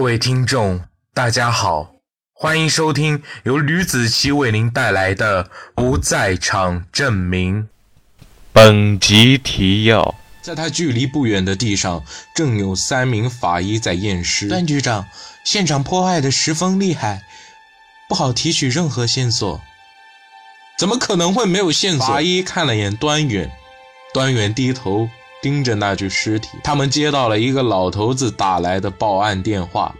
各位听众，大家好，欢迎收听由吕子奇为您带来的《不在场证明》。本集提要：在他距离不远的地上，正有三名法医在验尸。段局长，现场破坏的十分厉害，不好提取任何线索。怎么可能会没有线索？法医看了眼端远，端远低头。盯着那具尸体，他们接到了一个老头子打来的报案电话，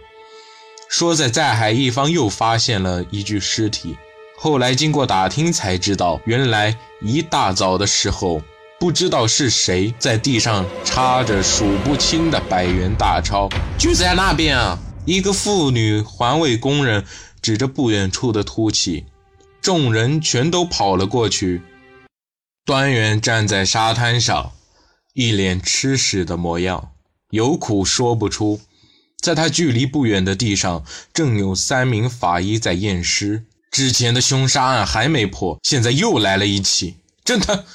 说在在海一方又发现了一具尸体。后来经过打听才知道，原来一大早的时候，不知道是谁在地上插着数不清的百元大钞。就在那边啊！一个妇女环卫工人指着不远处的凸起，众人全都跑了过去。端远站在沙滩上。一脸吃屎的模样，有苦说不出。在他距离不远的地上，正有三名法医在验尸。之前的凶杀案还没破，现在又来了一起，真的，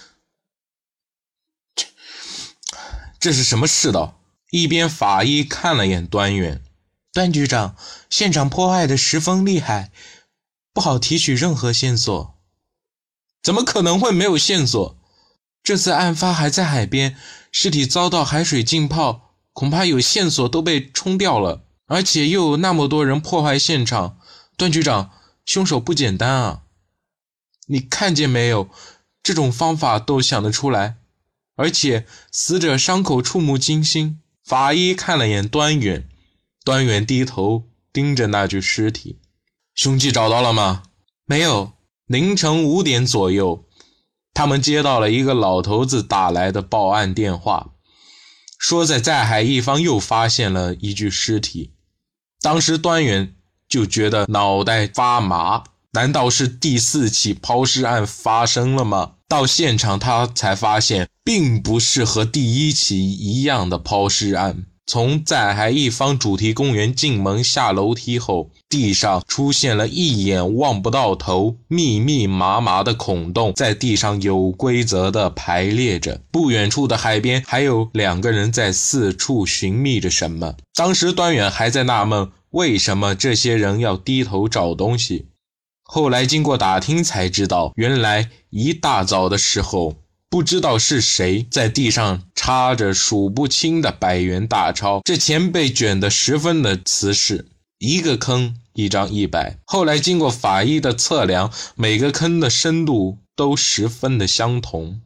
这这是什么世道？一边法医看了眼端远，段局长，现场破坏的十分厉害，不好提取任何线索。怎么可能会没有线索？这次案发还在海边，尸体遭到海水浸泡，恐怕有线索都被冲掉了。而且又有那么多人破坏现场，段局长，凶手不简单啊！你看见没有？这种方法都想得出来，而且死者伤口触目惊心。法医看了眼端远，端远低头盯着那具尸体。凶器找到了吗？没有。凌晨五点左右。他们接到了一个老头子打来的报案电话，说在在海一方又发现了一具尸体。当时端远就觉得脑袋发麻，难道是第四起抛尸案发生了吗？到现场他才发现，并不是和第一起一样的抛尸案。从在海一方主题公园进门下楼梯后，地上出现了一眼望不到头、密密麻麻的孔洞，在地上有规则的排列着。不远处的海边还有两个人在四处寻觅着什么。当时端远还在纳闷，为什么这些人要低头找东西。后来经过打听才知道，原来一大早的时候。不知道是谁在地上插着数不清的百元大钞，这钱被卷得十分的瓷实，一个坑一张一百。后来经过法医的测量，每个坑的深度都十分的相同。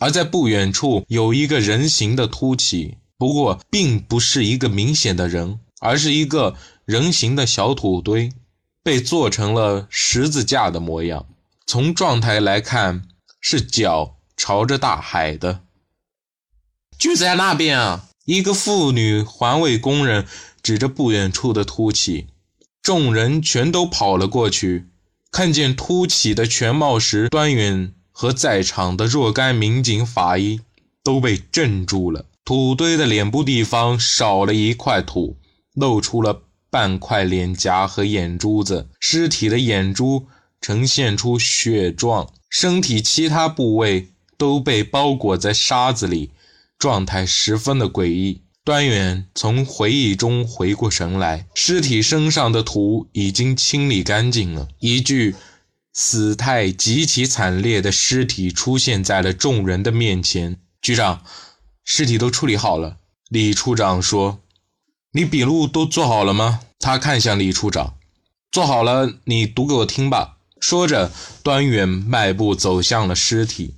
而在不远处有一个人形的凸起，不过并不是一个明显的人，而是一个人形的小土堆，被做成了十字架的模样。从状态来看，是脚。朝着大海的，就在那边啊！一个妇女环卫工人指着不远处的凸起，众人全都跑了过去。看见凸起的全貌时，端远和在场的若干民警法医都被镇住了。土堆的脸部地方少了一块土，露出了半块脸颊和眼珠子。尸体的眼珠呈现出血状，身体其他部位。都被包裹在沙子里，状态十分的诡异。端远从回忆中回过神来，尸体身上的土已经清理干净了。一具死态极其惨烈的尸体出现在了众人的面前。局长，尸体都处理好了。李处长说：“你笔录都做好了吗？”他看向李处长：“做好了，你读给我听吧。”说着，端远迈步走向了尸体。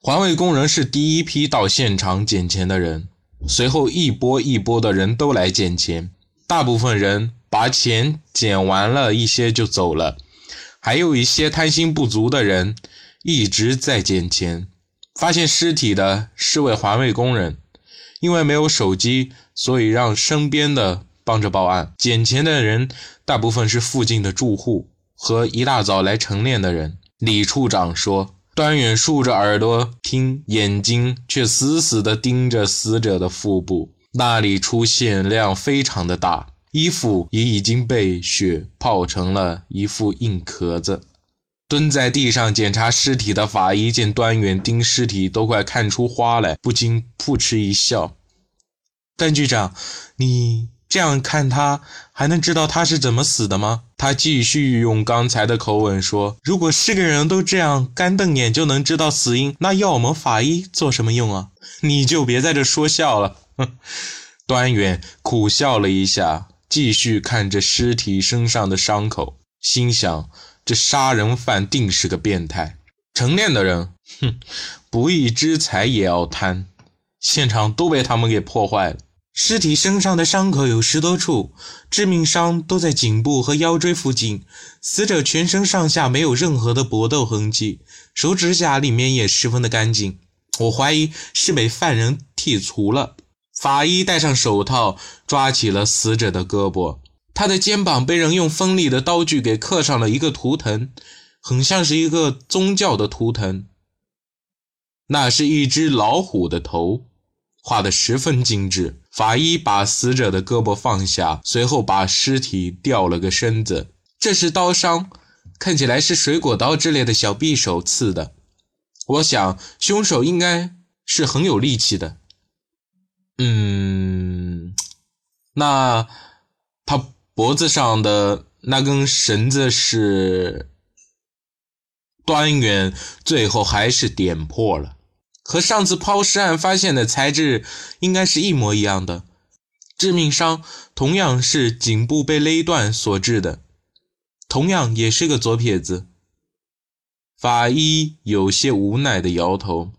环卫工人是第一批到现场捡钱的人，随后一波一波的人都来捡钱，大部分人把钱捡完了一些就走了，还有一些贪心不足的人一直在捡钱。发现尸体的是位环卫工人，因为没有手机，所以让身边的帮着报案。捡钱的人大部分是附近的住户和一大早来晨练的人。李处长说。端远竖着耳朵听，眼睛却死死地盯着死者的腹部，那里出血量非常的大，衣服也已经被血泡成了一副硬壳子。蹲在地上检查尸体的法医见端远盯尸体都快看出花来，不禁扑哧一笑：“段局长，你这样看他还能知道他是怎么死的吗？他继续用刚才的口吻说：“如果是个人都这样干瞪眼就能知道死因，那要我们法医做什么用啊？你就别在这说笑了。”哼，端远苦笑了一下，继续看着尸体身上的伤口，心想：这杀人犯定是个变态。成年的人，哼，不义之财也要贪。现场都被他们给破坏了。尸体身上的伤口有十多处，致命伤都在颈部和腰椎附近。死者全身上下没有任何的搏斗痕迹，手指甲里面也十分的干净。我怀疑是被犯人剔除了。法医戴上手套，抓起了死者的胳膊，他的肩膀被人用锋利的刀具给刻上了一个图腾，很像是一个宗教的图腾。那是一只老虎的头。画得十分精致。法医把死者的胳膊放下，随后把尸体吊了个身子。这是刀伤，看起来是水果刀之类的小匕首刺的。我想凶手应该是很有力气的。嗯，那他脖子上的那根绳子是？端远最后还是点破了。和上次抛尸案发现的材质应该是一模一样的，致命伤同样是颈部被勒断所致的，同样也是个左撇子。法医有些无奈的摇头：“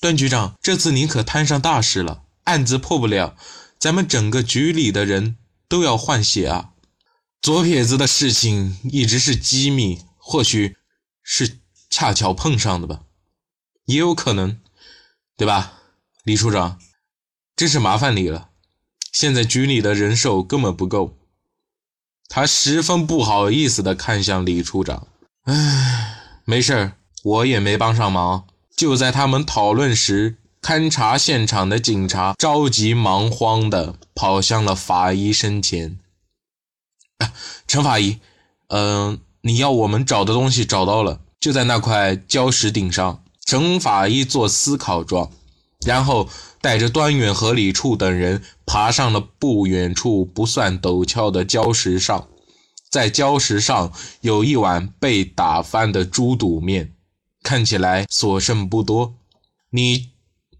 段局长，这次你可摊上大事了，案子破不了，咱们整个局里的人都要换血啊！左撇子的事情一直是机密，或许是恰巧碰上的吧。”也有可能，对吧，李处长？真是麻烦你了。现在局里的人手根本不够。他十分不好意思地看向李处长。唉，没事儿，我也没帮上忙。就在他们讨论时，勘察现场的警察着急忙慌地跑向了法医身前。陈法医，嗯，你要我们找的东西找到了，就在那块礁石顶上。陈法医做思考状，然后带着端远和李处等人爬上了不远处不算陡峭的礁石上。在礁石上有一碗被打翻的猪肚面，看起来所剩不多。你，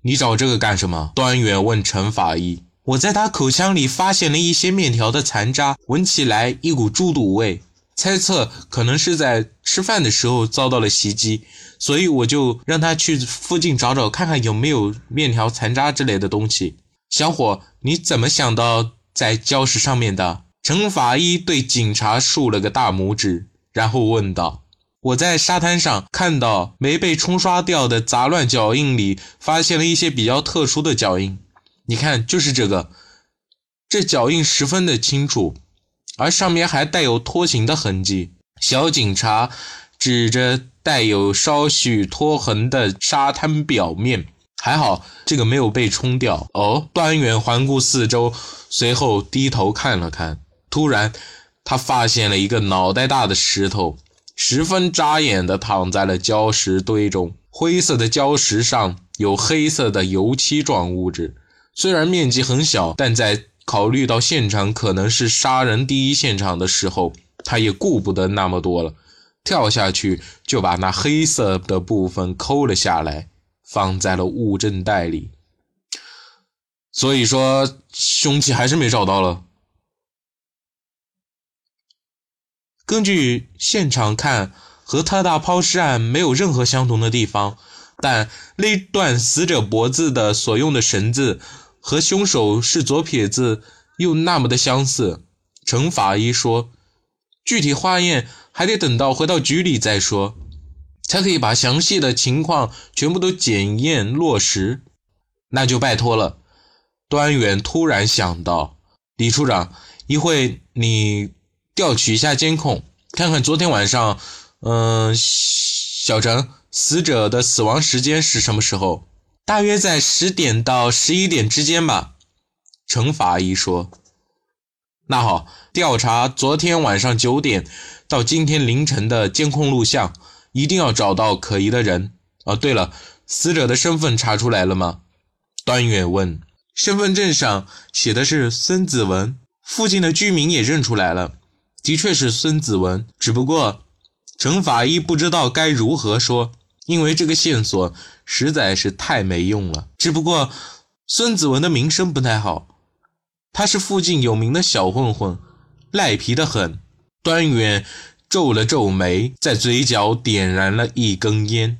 你找这个干什么？端远问陈法医。我在他口腔里发现了一些面条的残渣，闻起来一股猪肚味。猜测可能是在吃饭的时候遭到了袭击，所以我就让他去附近找找，看看有没有面条残渣之类的东西。小伙，你怎么想到在礁石上面的？陈法医对警察竖了个大拇指，然后问道：“我在沙滩上看到没被冲刷掉的杂乱脚印里，发现了一些比较特殊的脚印。你看，就是这个，这脚印十分的清楚。”而上面还带有拖行的痕迹。小警察指着带有稍许拖痕的沙滩表面，还好这个没有被冲掉。哦，端远环顾四周，随后低头看了看，突然他发现了一个脑袋大的石头，十分扎眼的躺在了礁石堆中。灰色的礁石上有黑色的油漆状物质，虽然面积很小，但在。考虑到现场可能是杀人第一现场的时候，他也顾不得那么多了，跳下去就把那黑色的部分抠了下来，放在了物证袋里。所以说，凶器还是没找到了。根据现场看，和特大抛尸案没有任何相同的地方，但勒断死者脖子的所用的绳子。和凶手是左撇子又那么的相似，程法医说：“具体化验还得等到回到局里再说，才可以把详细的情况全部都检验落实。”那就拜托了。端远突然想到，李处长，一会你调取一下监控，看看昨天晚上，嗯，小陈死者的死亡时间是什么时候？大约在十点到十一点之间吧，陈法医说。那好，调查昨天晚上九点到今天凌晨的监控录像，一定要找到可疑的人。哦，对了，死者的身份查出来了吗？端远问。身份证上写的是孙子文，附近的居民也认出来了，的确是孙子文。只不过程法医不知道该如何说，因为这个线索实在是太没用了。只不过孙子文的名声不太好，他是附近有名的小混混，赖皮的很。端远皱了皱眉，在嘴角点燃了一根烟。